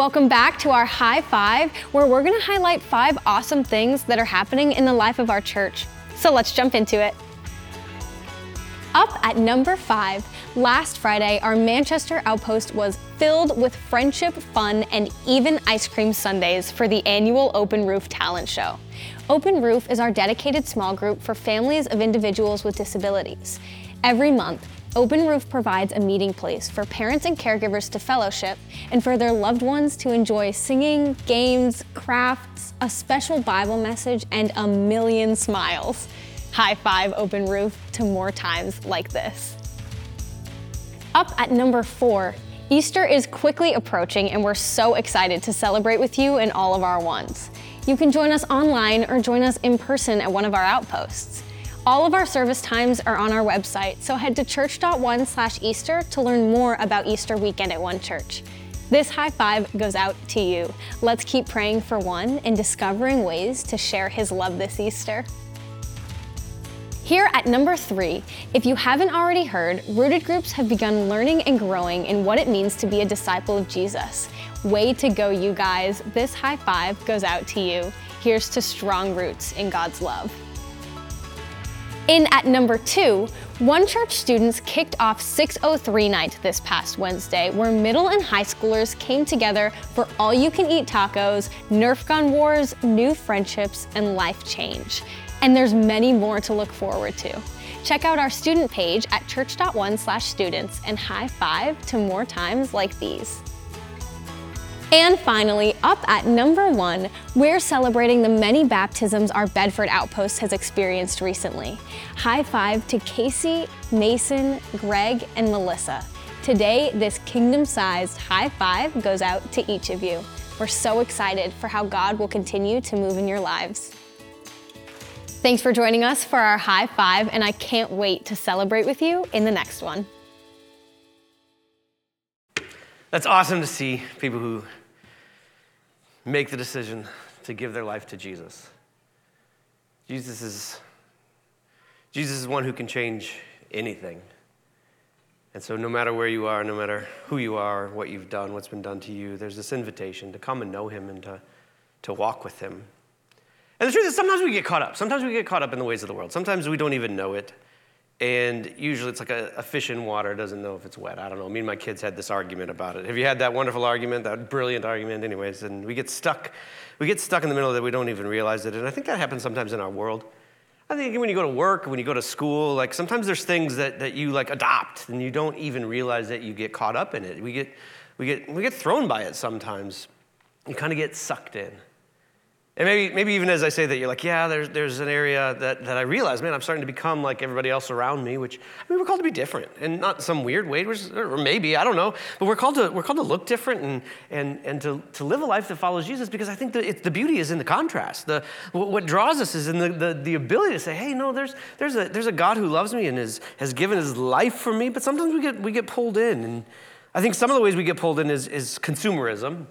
Welcome back to our High Five, where we're going to highlight five awesome things that are happening in the life of our church. So let's jump into it. Up at number five, last Friday, our Manchester outpost was filled with friendship, fun, and even ice cream sundaes for the annual Open Roof Talent Show. Open Roof is our dedicated small group for families of individuals with disabilities. Every month, Open Roof provides a meeting place for parents and caregivers to fellowship and for their loved ones to enjoy singing, games, crafts, a special Bible message, and a million smiles. High five, Open Roof, to more times like this. Up at number four, Easter is quickly approaching, and we're so excited to celebrate with you and all of our ones. You can join us online or join us in person at one of our outposts. All of our service times are on our website, so head to church.one slash Easter to learn more about Easter weekend at One Church. This high five goes out to you. Let's keep praying for one and discovering ways to share his love this Easter. Here at number three, if you haven't already heard, rooted groups have begun learning and growing in what it means to be a disciple of Jesus. Way to go, you guys. This high five goes out to you. Here's to strong roots in God's love. In at number two, One Church students kicked off 603 night this past Wednesday, where middle and high schoolers came together for all you can eat tacos, Nerf gun wars, new friendships, and life change and there's many more to look forward to. Check out our student page at church.one/students and high five to more times like these. And finally, up at number one, we're celebrating the many baptisms our Bedford outpost has experienced recently. High five to Casey, Mason, Greg, and Melissa. Today, this kingdom sized high five goes out to each of you. We're so excited for how God will continue to move in your lives. Thanks for joining us for our high five, and I can't wait to celebrate with you in the next one. That's awesome to see people who make the decision to give their life to Jesus. Jesus is, Jesus is one who can change anything. And so, no matter where you are, no matter who you are, what you've done, what's been done to you, there's this invitation to come and know Him and to, to walk with Him. And the truth is, sometimes we get caught up. Sometimes we get caught up in the ways of the world. Sometimes we don't even know it. And usually it's like a, a, fish in water doesn't know if it's wet. I don't know. Me and my kids had this argument about it. Have you had that wonderful argument, that brilliant argument? Anyways, and we get stuck. We get stuck in the middle of that we don't even realize it. And I think that happens sometimes in our world. I think when you go to work, when you go to school, like sometimes there's things that, that you like adopt and you don't even realize that you get caught up in it. We get, we get, we get thrown by it sometimes. You kind of get sucked in. And maybe, maybe even as I say that, you're like, yeah, there's, there's an area that, that I realize, man, I'm starting to become like everybody else around me, which, I mean, we're called to be different. And not some weird way, or maybe, I don't know. But we're called to, we're called to look different and, and, and to, to live a life that follows Jesus because I think the, it, the beauty is in the contrast. The, what draws us is in the, the, the ability to say, hey, no, there's, there's, a, there's a God who loves me and is, has given his life for me. But sometimes we get, we get pulled in. And I think some of the ways we get pulled in is, is consumerism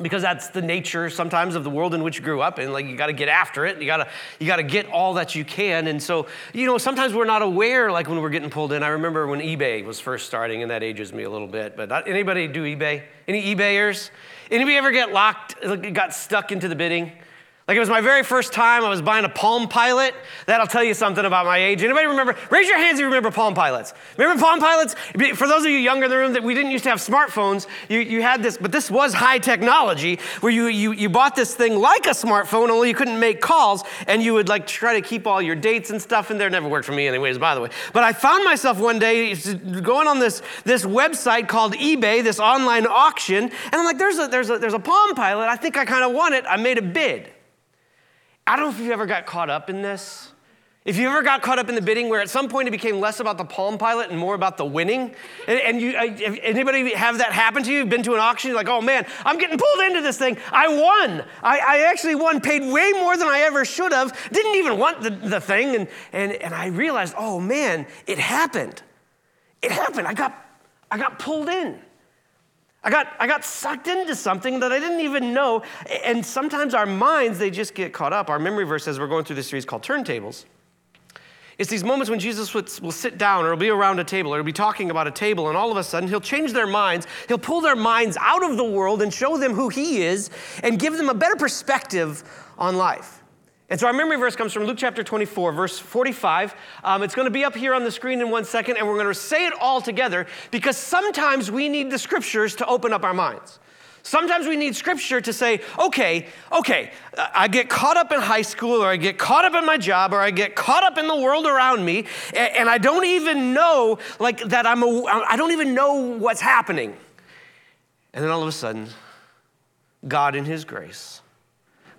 because that's the nature sometimes of the world in which you grew up in. Like you got to get after it. You got to you got to get all that you can. And so you know sometimes we're not aware like when we're getting pulled in. I remember when ebay was first starting and that ages me a little bit but not, anybody do ebay? Any ebayers? Anybody ever get locked got stuck into the bidding like it was my very first time I was buying a Palm Pilot. That'll tell you something about my age. Anybody remember? Raise your hands if you remember Palm Pilots. Remember Palm Pilots? For those of you younger in the room that we didn't used to have smartphones, you, you had this, but this was high technology where you, you, you bought this thing like a smartphone, only you couldn't make calls and you would like try to keep all your dates and stuff in there. Never worked for me anyways, by the way. But I found myself one day going on this, this website called eBay, this online auction, and I'm like, there's a, there's a, there's a Palm Pilot. I think I kind of want it. I made a bid. I don't know if you ever got caught up in this. If you ever got caught up in the bidding where at some point it became less about the Palm Pilot and more about the winning, and, and you, uh, anybody have that happen to you? You've been to an auction, you're like, oh man, I'm getting pulled into this thing. I won. I, I actually won, paid way more than I ever should have, didn't even want the, the thing, and, and, and I realized, oh man, it happened. It happened. I got, I got pulled in. I got, I got sucked into something that I didn't even know. And sometimes our minds, they just get caught up. Our memory verse, as we're going through this series called Turntables, It's these moments when Jesus will, sit down or will be around a table or he'll be talking about a table, and all of a sudden he'll change their minds. He'll pull their minds out of the world and show them who he is and give them a better perspective on life. And so our memory verse comes from Luke chapter 24, verse 45. Um, it's going to be up here on the screen in one second, and we're going to say it all together because sometimes we need the scriptures to open up our minds. Sometimes we need scripture to say, okay, okay, I get caught up in high school, or I get caught up in my job, or I get caught up in the world around me, and I don't even know, like, that I'm, a, I don't even know what's happening. And then all of a sudden, God in His grace,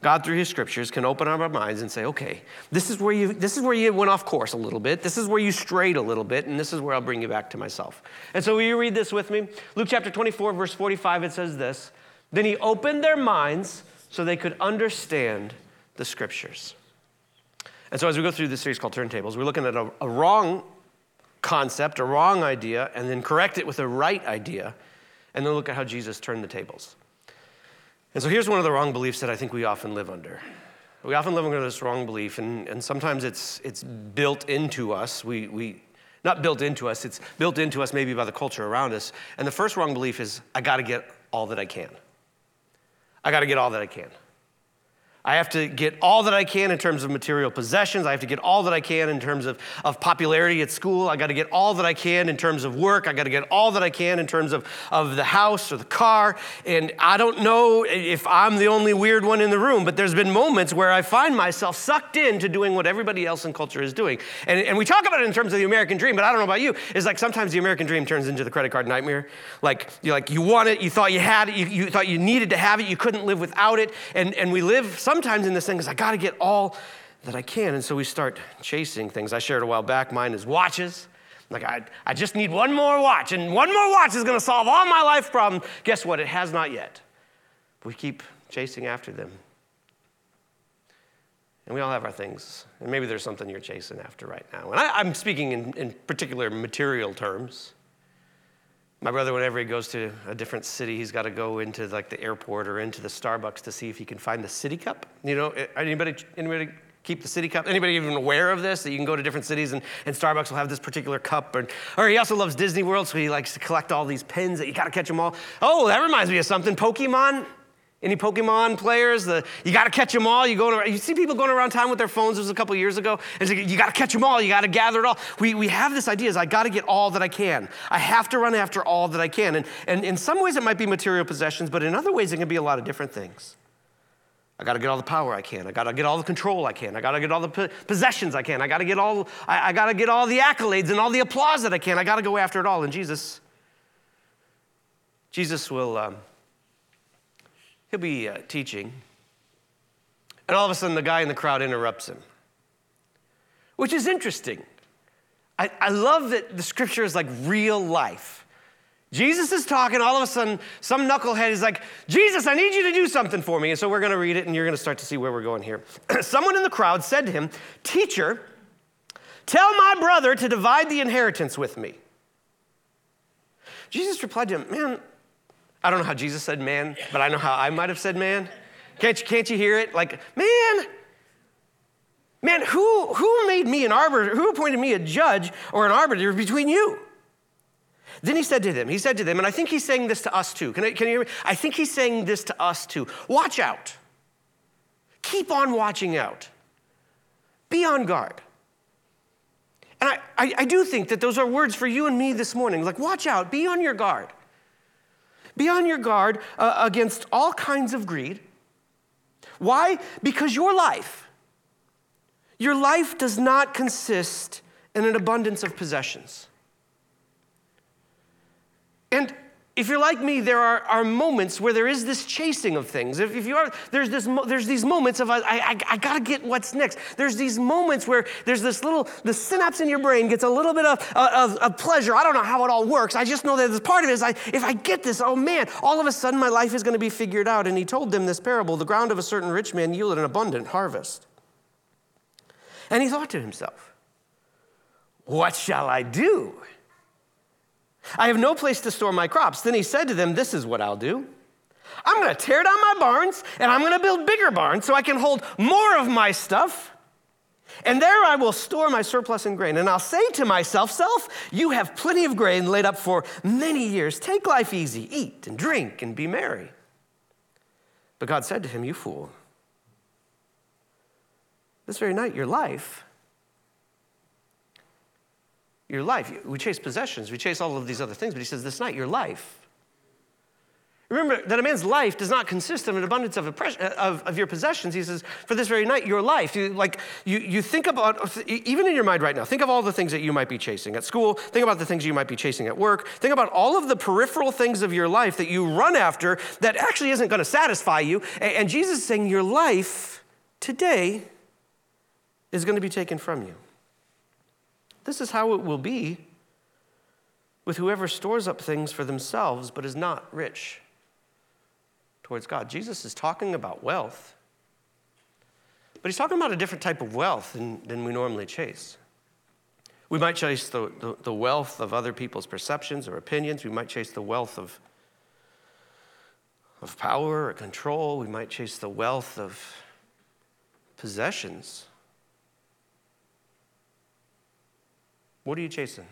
God through His scriptures can open up our minds and say, okay, this is where you, this is where you went off course a little bit, this is where you strayed a little bit, and this is where I'll bring you back to myself. And so will you read this with me? Luke chapter 24, verse 45, it says this. Then he opened their minds so they could understand the scriptures. And so, as we go through this series called Turntables, we're looking at a, a wrong concept, a wrong idea, and then correct it with a right idea, and then look at how Jesus turned the tables. And so, here's one of the wrong beliefs that I think we often live under. We often live under this wrong belief, and, and sometimes it's, it's built into us. We, we, not built into us, it's built into us maybe by the culture around us. And the first wrong belief is I got to get all that I can. I got to get all that I can. I have to get all that I can in terms of material possessions. I have to get all that I can in terms of, of popularity at school. I got to get all that I can in terms of work. I got to get all that I can in terms of, of the house or the car. And I don't know if I'm the only weird one in the room, but there's been moments where I find myself sucked into doing what everybody else in culture is doing. And, and we talk about it in terms of the American dream, but I don't know about you. It's like sometimes the American dream turns into the credit card nightmare. Like you like you want it, you thought you had it, you, you thought you needed to have it, you couldn't live without it. And, and we live sometimes in this thing is I got to get all that I can. And so we start chasing things. I shared a while back, mine is watches. Like, I, I just need one more watch, and one more watch is going to solve all my life problems. Guess what? It has not yet. We keep chasing after them. And we all have our things. And maybe there's something you're chasing after right now. And I, am speaking in, in particular material terms. My brother, whenever he goes to a different city, he's got to go into like the airport or into the Starbucks to see if he can find the city cup. You know, eh, anybody, anybody keep the city cup? Anybody even aware of this? That you can go to different cities and, and Starbucks will have this particular cup. Or, or he also loves Disney World, so he likes to collect all these pins that you got to catch them all. Oh, that reminds me of something. Pokemon. Any Pokemon players? The, you got to catch them all. You, go to, you see people going around town with their phones. It was a couple years ago. And like, you got to catch them all. You got to gather it all. We, we have this idea is I got to get all that I can. I have to run after all that I can. And, and in some ways it might be material possessions, but in other ways it can be a lot of different things. I got to get all the power I can. I got to get all the control I can. I got to get all the possessions I can. I got to get all. I, I got to get all the accolades and all the applause that I can. I got to go after it all. And Jesus, Jesus will. Um, he'll be uh, teaching, and all of a sudden the guy in the crowd interrupts him, which is interesting. I, I love that the scripture is like real life. Jesus is talking, all of a sudden, some knucklehead is like, Jesus, I need you to do something for me. And so we're going to read it, and you're going to start to see where we're going here. Someone in the crowd said to him, Teacher, tell my brother to divide the inheritance with me. Jesus replied to him, Man, I don't know how Jesus said man, but I know how I might have said man. Can't you, can't you hear it? Like, man, man, who, who made me an arbiter? Who appointed me a judge or an arbiter between you? Then he said to them, he said to them, and I think he's saying this to us too. Can, I, can you hear me? I think he's saying this to us too. Watch out. Keep on watching out. Be on guard. And I, I, I do think that those are words for you and me this morning. Like, watch out, be on your guard. Be on your guard uh, against all kinds of greed. Why? Because your life, your life does not consist in an abundance of possessions. And if you're like me, there are, are moments where there is this chasing of things. If, if you are, there's, this, there's these moments of, I, I, I gotta get what's next. There's these moments where there's this little, the synapse in your brain gets a little bit of, of, of pleasure. I don't know how it all works. I just know that this part of it is, I, if I get this, oh man, all of a sudden my life is gonna be figured out. And he told them this parable the ground of a certain rich man yielded an abundant harvest. And he thought to himself, what shall I do? I have no place to store my crops. Then he said to them, This is what I'll do. I'm going to tear down my barns and I'm going to build bigger barns so I can hold more of my stuff. And there I will store my surplus in grain. And I'll say to myself, Self, you have plenty of grain laid up for many years. Take life easy, eat and drink and be merry. But God said to him, You fool. This very night, your life, your life, we chase possessions, we chase all of these other things, but he says, This night, your life Remember that a man's life does not consist of an abundance of, uh, of, of, your possessions. He says, for this very night, your life. You, like, you, you think about, even in your mind right now, think of all the things that you might be chasing at school. Think about the things you might be chasing at work. Think about all of the peripheral things of your life that you run after that actually isn't going to satisfy you. And, and Jesus is saying, your life today is going to be taken from you. This is how it will be with whoever stores up things for themselves but is not rich towards God. Jesus is talking about wealth, but he's talking about a different type of wealth than, than we normally chase. We might chase the, the, the, wealth of other people's perceptions or opinions. We might chase the wealth of, of power or control. We might chase the wealth of possessions. What are you chasing?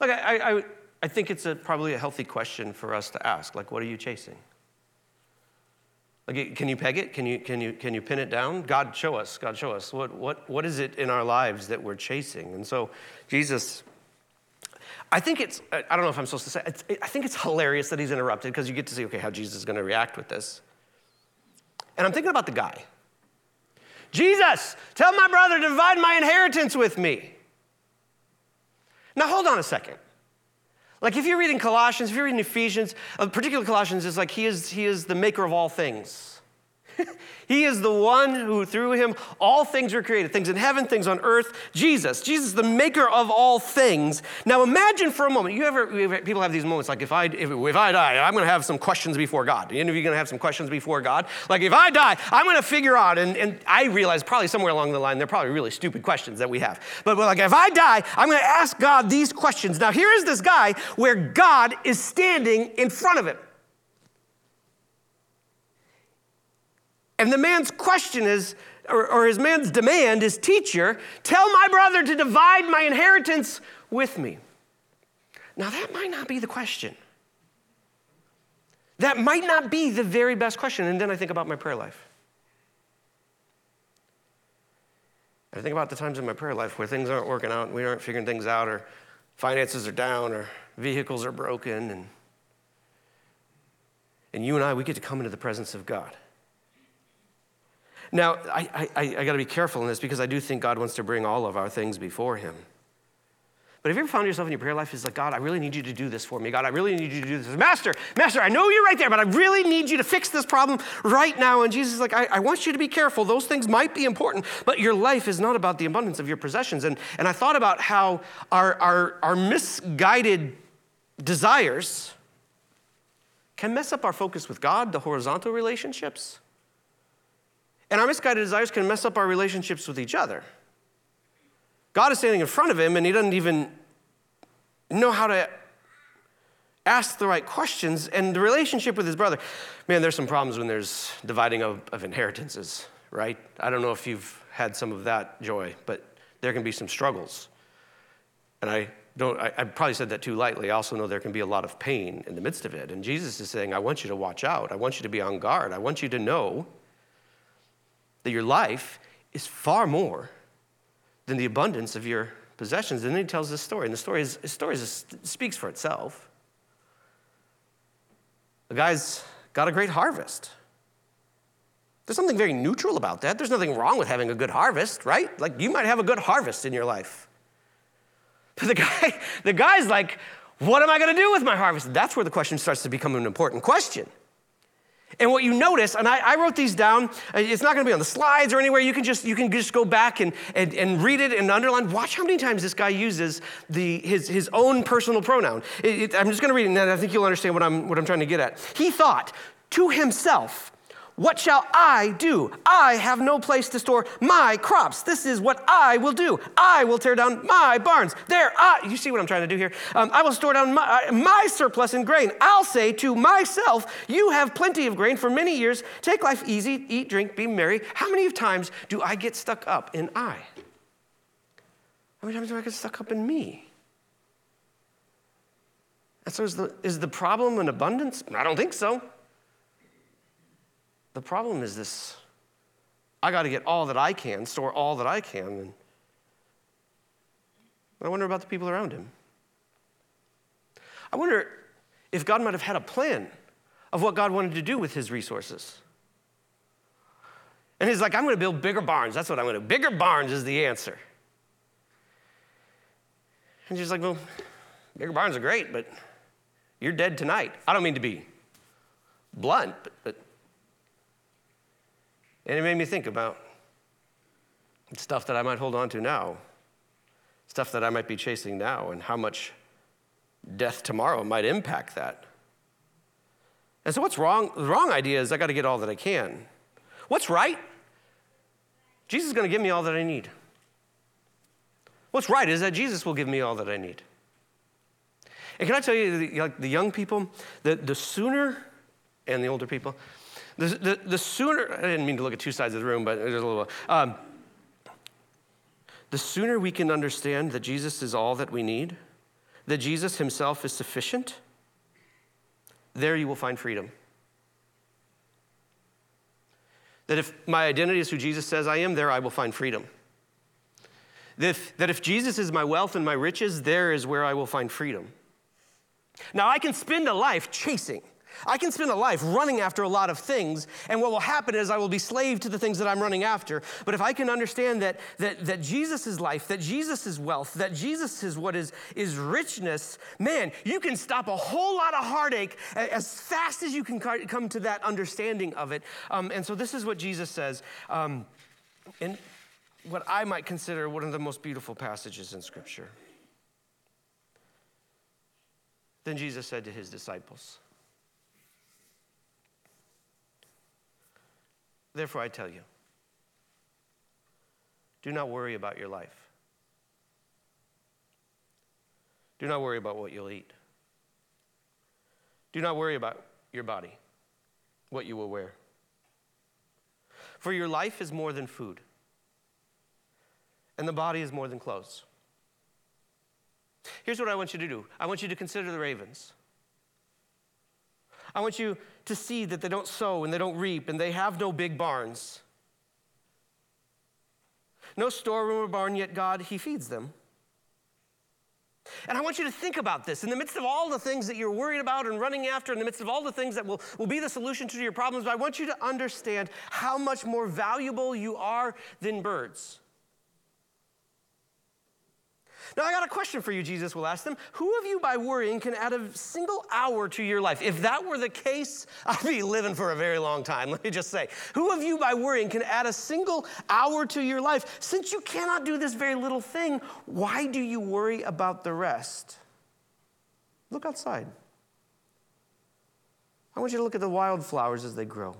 Look, I, I, I think it's a, probably a healthy question for us to ask. Like, what are you chasing? Like, can you peg it? Can you, can you, can you pin it down? God, show us. God, show us. What, what, what is it in our lives that we're chasing? And so, Jesus, I think it's, I don't know if I'm supposed to say, I think it's hilarious that he's interrupted because you get to see, okay, how Jesus is going to react with this. And I'm thinking about the guy. Jesus, tell my brother to divide my inheritance with me. Now, hold on a second. Like if you're reading Colossians, if you're reading Ephesians, uh, particularly Colossians, is like he is, he is the maker of all things. he is the one who, through him, all things were created things in heaven, things on earth. Jesus. Jesus, the maker of all things. Now imagine for a moment, you ever, people have these moments like, if I, if, if I die, I'm going to have some questions before God. Any of you going to have some questions before God? Like, if I die, I'm going to figure out, and, and I realize probably somewhere along the line, they're probably really stupid questions that we have. But, but like, if I die, I'm going to ask God these questions. Now, here is this guy where God is standing in front of him. And the man's question is, or, or his man's demand is, teacher, tell my brother to divide my inheritance with me. Now, that might not be the question. That might not be the very best question. And then I think about my prayer life. I think about the times in my prayer life where things aren't working out, and we aren't figuring things out, or finances are down, or vehicles are broken, and, and you and I, we get to come into the presence of God. Now, I, I, I got to be careful in this because I do think God wants to bring all of our things before Him. But have you ever found yourself in your prayer life is like, God, I really need you to do this for me. God, I really need you to do this. Master, Master, I know you're right there, but I really need you to fix this problem right now. And Jesus is like, I, I want you to be careful. Those things might be important, but your life is not about the abundance of your possessions. And, and I thought about how our, our, our misguided desires can mess up our focus with God, the horizontal relationships. And our misguided desires can mess up our relationships with each other. God is standing in front of him and he doesn't even know how to ask the right questions. And the relationship with his brother, man, there's some problems when there's dividing of, of inheritances, right? I don't know if you've had some of that joy, but there can be some struggles. And I don't, I, I, probably said that too lightly. I also know there can be a lot of pain in the midst of it. And Jesus is saying, I want you to watch out. I want you to be on guard. I want you to know that your life is far more than the abundance of your possessions. And then he tells this story, and the story, is, his story is, speaks for itself. The guy's got a great harvest. There's something very neutral about that. There's nothing wrong with having a good harvest, right? Like you might have a good harvest in your life. But the guy, the guy's like, what am I going to do with my harvest? That's where the question starts to become an important question. And what you notice, and I, I, wrote these down, uh, it's not gonna be on the slides or anywhere. You can just, you can just go back and, and, and read it and underline. Watch how many times this guy uses the, his, his own personal pronoun. It, it, I'm just gonna read it and I think you'll understand what I'm, what I'm trying to get at. He thought to himself, What shall I do? I have no place to store my crops. This is what I will do. I will tear down my barns. There, I, you see what I'm trying to do here? Um, I will store down my, uh, my surplus in grain. I'll say to myself, You have plenty of grain for many years. Take life easy, eat, drink, be merry. How many times do I get stuck up in I? How many times do I get stuck up in me? And so is the, is the problem an abundance? I don't think so. The problem is this I got to get all that I can, store all that I can. And I wonder about the people around him. I wonder if God might have had a plan of what God wanted to do with his resources. And he's like, I'm going to build bigger barns. That's what I'm going to do. Bigger barns is the answer. And she's like, Well, bigger barns are great, but you're dead tonight. I don't mean to be blunt, but, but and it made me think about stuff that I might hold on to now, stuff that I might be chasing now, and how much death tomorrow might impact that. And so, what's wrong? The wrong idea is I got to get all that I can. What's right? Jesus is going to give me all that I need. What's right is that Jesus will give me all that I need. And can I tell you, the, like the young people, the, the sooner, and the older people, the, the, the, sooner, I didn't mean to look at two sides of the room, but there's a little, um, the sooner we can understand that Jesus is all that we need, that Jesus himself is sufficient, there you will find freedom. That if my identity is who Jesus says I am, there I will find freedom. That if, that if Jesus is my wealth and my riches, there is where I will find freedom. Now, I can spend a life chasing. I can spend a life running after a lot of things, and what will happen is I will be slave to the things that I'm running after. But if I can understand that, that, that Jesus is life, that Jesus is wealth, that Jesus is what is, is richness, man, you can stop a whole lot of heartache as fast as you can come to that understanding of it. Um, and so this is what Jesus says. Um, in what I might consider one of the most beautiful passages in Scripture. Then Jesus said to his disciples, Therefore, I tell you, do not worry about your life. Do not worry about what you'll eat. Do not worry about your body, what you will wear. For your life is more than food, and the body is more than clothes. Here's what I want you to do I want you to consider the ravens. I want you to see that they don't sow and they don't reap and they have no big barns. No storeroom or barn, yet God, He feeds them. And I want you to think about this. In the midst of all the things that you're worried about and running after, in the midst of all the things that will, will be the solution to your problems, I want you to understand how much more valuable you are than birds. Now, I got a question for you, Jesus will ask them. Who of you, by worrying, can add a single hour to your life? If that were the case, I'd be living for a very long time. Let me just say. Who of you, by worrying, can add a single hour to your life? Since you cannot do this very little thing, why do you worry about the rest? Look outside. I want you to look at the wildflowers as they grow.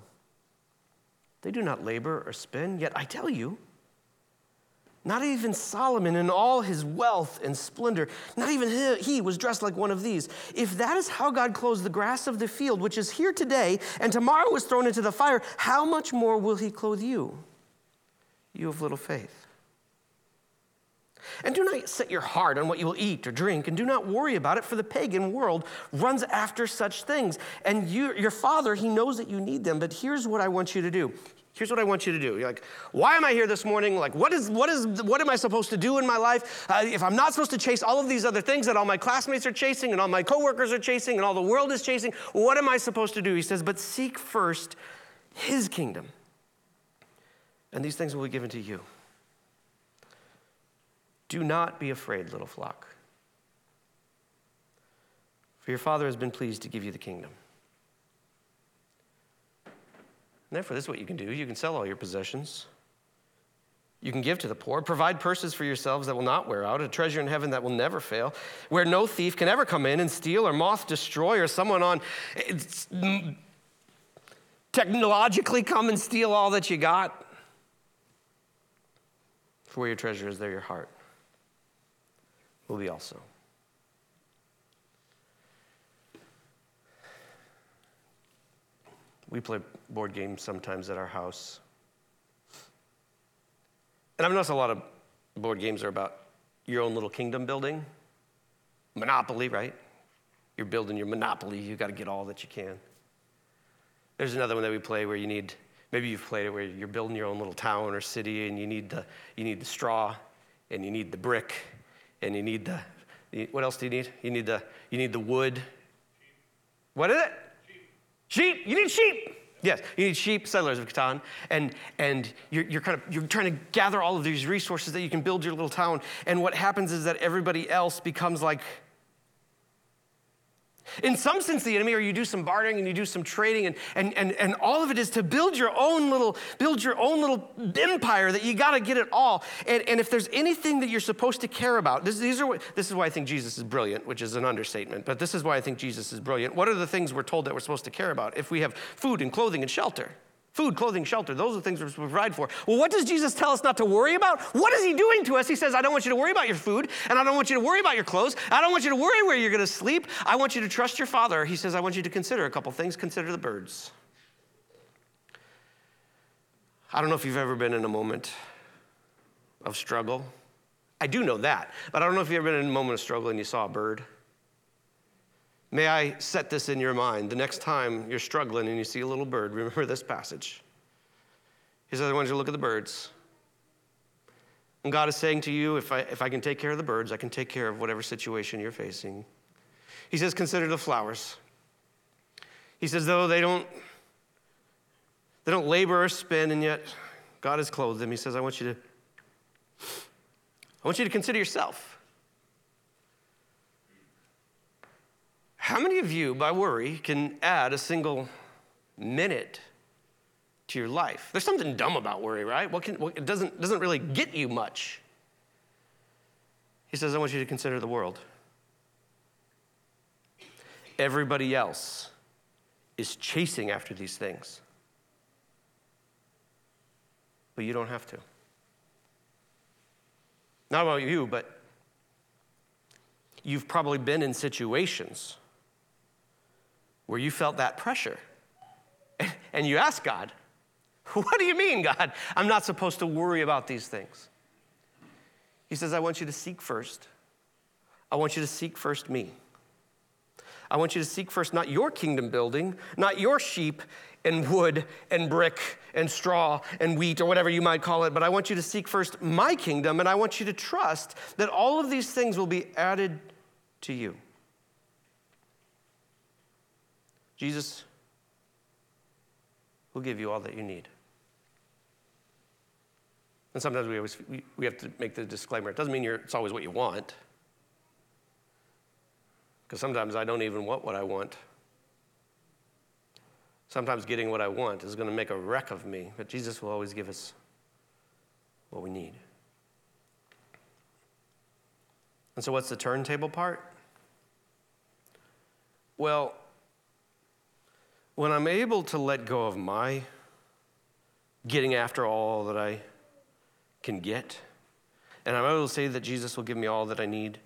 They do not labor or spin, yet I tell you, not even Solomon in all his wealth and splendor, not even he, was dressed like one of these. If that is how God clothes the grass of the field, which is here today and tomorrow is thrown into the fire, how much more will he clothe you, you of little faith? And do not set your heart on what you will eat or drink, and do not worry about it, for the pagan world runs after such things. And you, your father, he knows that you need them, but here's what I want you to do Here's what I want you to do. You're like, why am I here this morning? Like, what is, what is, what am I supposed to do in my life? Uh, if I'm not supposed to chase all of these other things that all my classmates are chasing and all my coworkers are chasing and all the world is chasing, what am I supposed to do? He says, but seek first his kingdom, and these things will be given to you. Do not be afraid, little flock, for your Father has been pleased to give you the kingdom. Therefore, this is what you can do you can sell all your possessions. You can give to the poor, provide purses for yourselves that will not wear out, a treasure in heaven that will never fail, where no thief can ever come in and steal or moth destroy or someone on mm, technologically come and steal all that you got. For where your treasure is, there your heart will be also. We play board games sometimes at our house. And I've noticed a lot of board games are about your own little kingdom building. Monopoly, right? You're building your monopoly, you got to get all that you can. There's another one that we play where you need, maybe you've played it where you're building your own little town or city and you need the, you need the straw and you need the brick and you need the, what else do you need? You need the, you need the wood. What is it? Sheep. You need sheep. Yes, you need sheep, settlers of Catan, and, and you're, you're kind of you're trying to gather all of these resources that you can build your little town. And what happens is that everybody else becomes like in some sense, the enemy, or you do some bartering and you do some trading, and, and, and, and all of it is to build your own little, build your own little empire that you got to get it all. And, and if there's anything that you're supposed to care about, this, these are this is why I think Jesus is brilliant, which is an understatement, but this is why I think Jesus is brilliant. What are the things we're told that we're supposed to care about? If we have food and clothing and shelter, Food, clothing, shelter, those are the things we're supposed to provide for. Well, what does Jesus tell us not to worry about? What is he doing to us? He says, I don't want you to worry about your food, and I don't want you to worry about your clothes. I don't want you to worry where you're going to sleep. I want you to trust your Father. He says, I want you to consider a couple things. Consider the birds. I don't know if you've ever been in a moment of struggle. I do know that, but I don't know if you've ever been in a moment of struggle and you saw a bird. May I set this in your mind? The next time you're struggling and you see a little bird, remember this passage. He says, I want you to look at the birds. And God is saying to you, if I, if I can take care of the birds, I can take care of whatever situation you're facing. He says, consider the flowers. He says, though they don't, they don't labor or spin, and yet God has clothed them. He says, I want you to, I want you to consider yourself. How many of you, by worry, can add a single minute to your life? There's something dumb about worry, right? What can, what, it doesn't, doesn't really get you much. He says, I want you to consider the world. Everybody else is chasing after these things, but you don't have to. Not about you, but you've probably been in situations where you felt that pressure. And you ask God, What do you mean, God? I'm not supposed to worry about these things. He says, I want you to seek first. I want you to seek first me. I want you to seek first not your kingdom building, not your sheep and wood and brick and straw and wheat or whatever you might call it, but I want you to seek first my kingdom and I want you to trust that all of these things will be added to you. Jesus will give you all that you need. And sometimes we, always, we, we have to make the disclaimer it doesn't mean it's always what you want. Because sometimes I don't even want what I want. Sometimes getting what I want is going to make a wreck of me, but Jesus will always give us what we need. And so, what's the turntable part? Well, when I'm able to let go of my getting after all that I can get, and I'm able to say that Jesus will give me all that I need,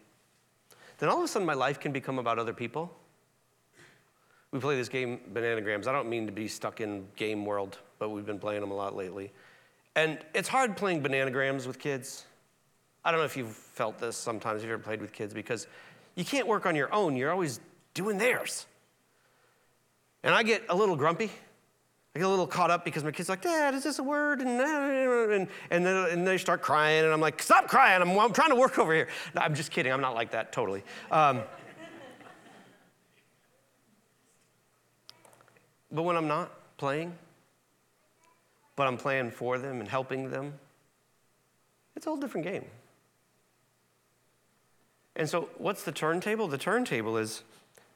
then all of a sudden my life can become about other people. We play this game, Bananagrams. I don't mean to be stuck in game world, but we've been playing them a lot lately. And it's hard playing Bananagrams with kids. I don't know if you've felt this sometimes, if you've ever played with kids, because you can't work on your own. You're always doing theirs. And I get a little grumpy. I get a little caught up because my kid's like, Dad, is this a word? And, and, and, then, and they start crying, and I'm like, Stop crying. I'm, I'm trying to work over here. No, I'm just kidding. I'm not like that totally. Um, but when I'm not playing, but I'm playing for them and helping them, it's a whole different game. And so, what's the turntable? The turntable is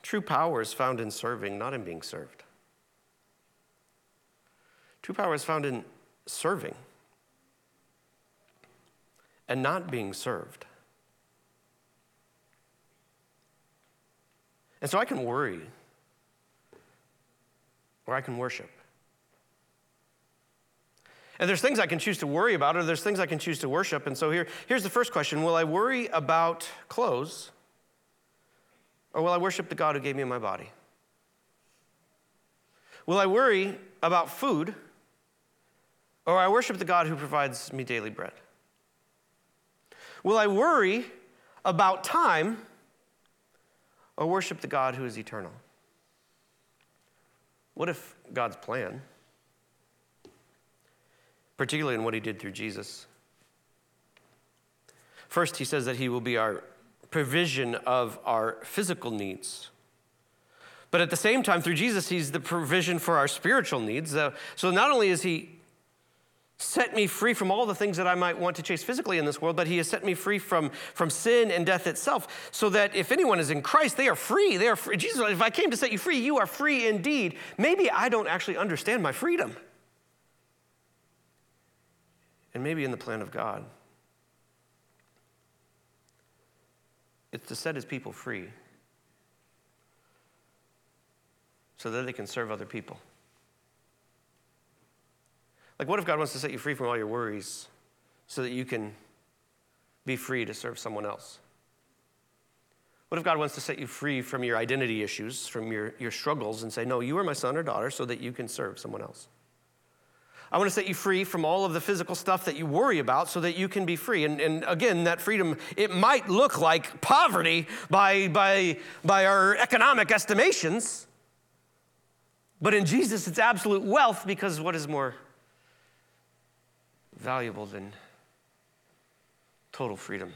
True power is found in serving, not in being served. True power is found in serving and not being served. And so I can worry or I can worship. And there's things I can choose to worry about, or there's things I can choose to worship. And so here, here's the first question Will I worry about clothes, or will I worship the God who gave me my body? Will I worry about food, or I worship the God who provides me daily bread? Will I worry about time, or worship the God who is eternal? What if God's plan, particularly in what he did through Jesus? First, he says that he will be our provision of our physical needs. But at the same time, through Jesus, he's the provision for our spiritual needs. So not only is he set me free from all the things that I might want to chase physically in this world, but he has set me free from, from sin and death itself, so that if anyone is in Christ, they are free. They are free. Jesus, if I came to set you free, you are free indeed. Maybe I don't actually understand my freedom. And maybe in the plan of God, it's to set his people free so that they can serve other people. Like, what if God wants to set you free from all your worries so that you can be free to serve someone else? What if God wants to set you free from your identity issues, from your, your struggles, and say, No, you are my son or daughter so that you can serve someone else? I want to set you free from all of the physical stuff that you worry about so that you can be free. And, and again, that freedom, it might look like poverty by, by, by our economic estimations, but in Jesus, it's absolute wealth because what is more valuable than total freedom.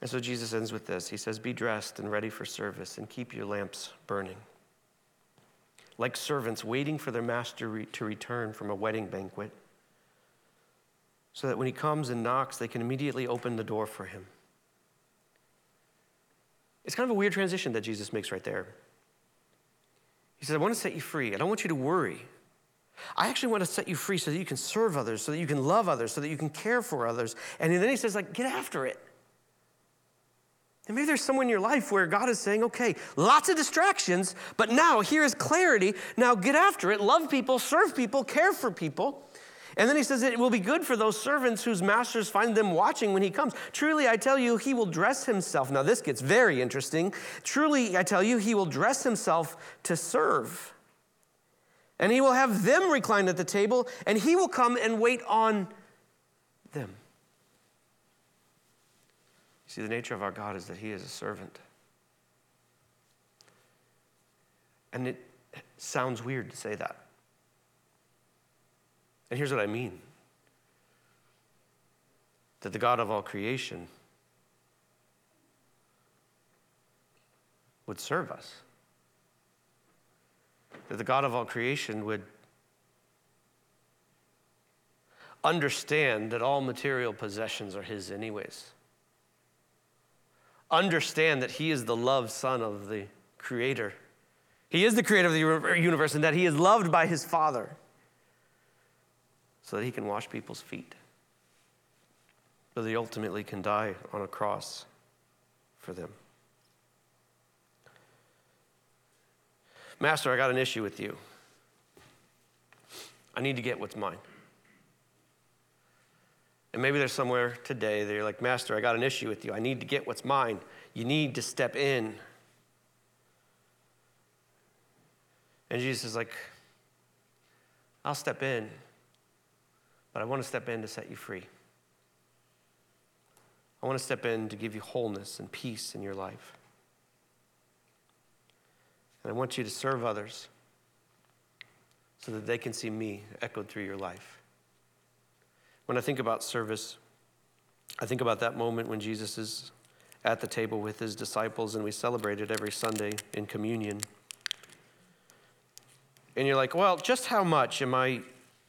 And so Jesus ends with this He says, Be dressed and ready for service, and keep your lamps burning. Like servants waiting for their master re- to return from a wedding banquet, so that when he comes and knocks, they can immediately open the door for him. It's kind of a weird transition that Jesus makes right there. He says, I want to set you free. I don't want you to worry. I actually want to set you free so that you can serve others, so that you can love others, so that you can care for others. And then he says, like, get after it. And maybe there's someone in your life where God is saying, okay, lots of distractions, but now here is clarity. Now get after it, love people, serve people, care for people. And then he says, It will be good for those servants whose masters find them watching when he comes. Truly, I tell you, he will dress himself. Now, this gets very interesting. Truly, I tell you, he will dress himself to serve. And he will have them recline at the table, and he will come and wait on them. See, the nature of our God is that he is a servant. And it sounds weird to say that. And here's what I mean that the God of all creation would serve us that the God of all creation would understand that all material possessions are His, anyways. Understand that He is the loved Son of the Creator. He is the creator of the universe and that He is loved by His Father so that He can wash people's feet, so that He ultimately can die on a cross for them. Master, I got an issue with you. I need to get what's mine. And maybe there's somewhere today that you're like, Master, I got an issue with you. I need to get what's mine. You need to step in. And Jesus is like, I'll step in, but I want to step in to set you free. I want to step in to give you wholeness and peace in your life. And I want you to serve others so that they can see me echoed through your life. When I think about service, I think about that moment when Jesus is at the table with his disciples and we celebrate it every Sunday in communion. And you're like, well, just how much am I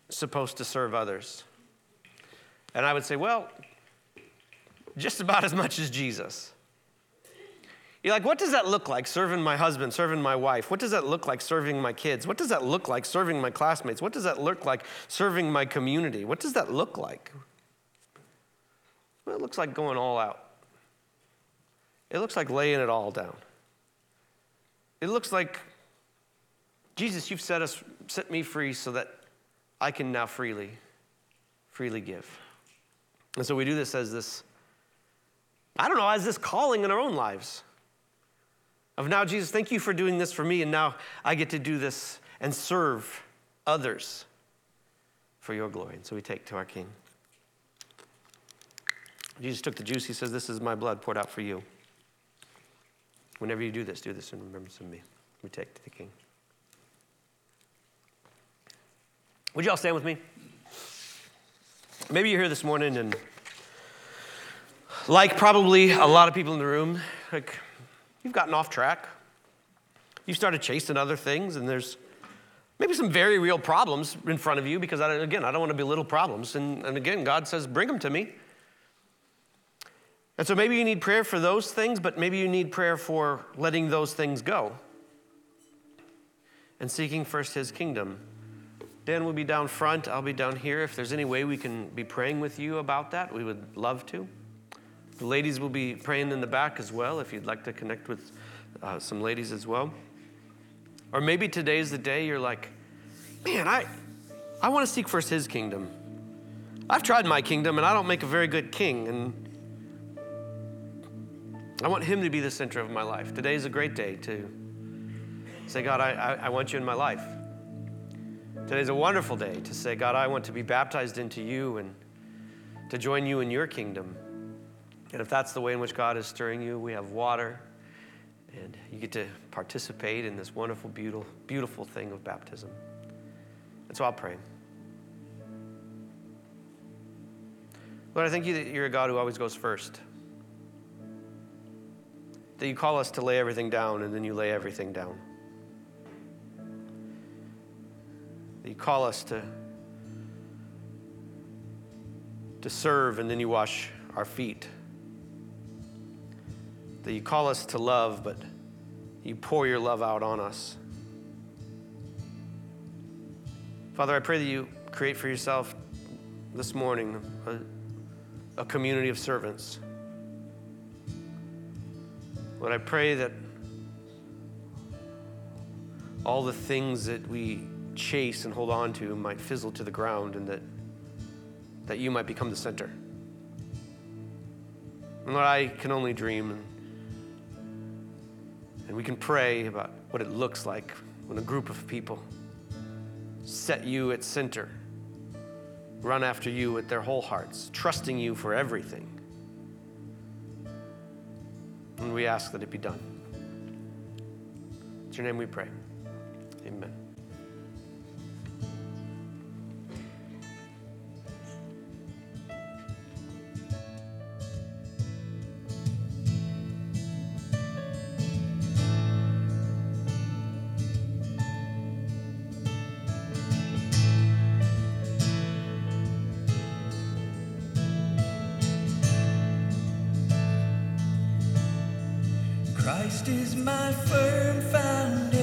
supposed to serve others? And I would say, well, just about as much as Jesus. You're like, what does that look like serving my husband, serving my wife? What does that look like serving my kids? What does that look like serving my classmates? What does that look like serving my community? What does that look like? Well, it looks like going all out. It looks like laying it all down. It looks like, Jesus, you've set us, set me free so that I can now freely, freely give. And so we do this as this, I don't know, as this calling in our own lives. Of now, Jesus, thank you for doing this for me, and now I get to do this and serve others for your glory. And so we take to our King. Jesus took the juice. He says, This is my blood poured out for you. Whenever you do this, do this in remembrance of me. We take to the King. Would you all stand with me? Maybe you're here this morning and, like probably a lot of people in the room, like you've gotten off track. You've started chasing other things, and there's maybe some very real problems in front of you because, I, again, I don't want to belittle problems. And, and again, God says, bring them to me. And so maybe you need prayer for those things, but maybe you need prayer for letting those things go and seeking first his kingdom. Dan will be down front, I'll be down here. If there's any way we can be praying with you about that, we would love to. The ladies will be praying in the back as well if you'd like to connect with uh, some ladies as well. Or maybe today's the day you're like, man, I, I want to seek first his kingdom. I've tried my kingdom and I don't make a very good king. And I want Him to be the center of my life. Today is a great day to say, God, I, I, I want you in my life. Today is a wonderful day to say, God, I want to be baptized into you and to join you in your kingdom. And if that's the way in which God is stirring you, we have water, and you get to participate in this wonderful, beautiful, beautiful thing of baptism. And so I'll pray. Lord, I thank you that you're a God who always goes first that you call us to lay everything down and then you lay everything down. That you call us to, to serve and then you wash our feet. That you call us to love, but you pour your love out on us. Father, I pray that you create for yourself this morning a, a community of servants Lord, I pray that all the things that we chase and hold on to might fizzle to the ground and that, that you might become the center. And Lord, I can only dream and, we can pray about what it looks like when a group of people set you at center, run after you with their whole hearts, trusting you for everything. And we ask that it be done. It's your name we pray. Amen. Christ is my firm foundation.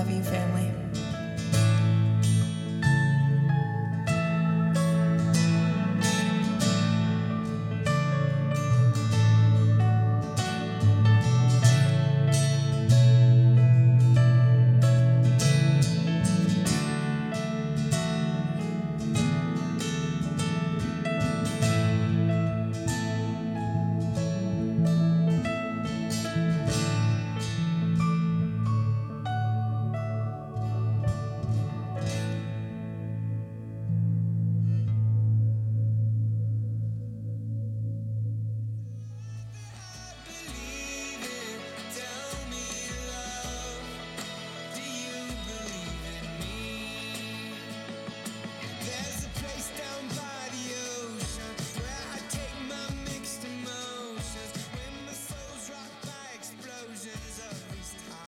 Love you, family.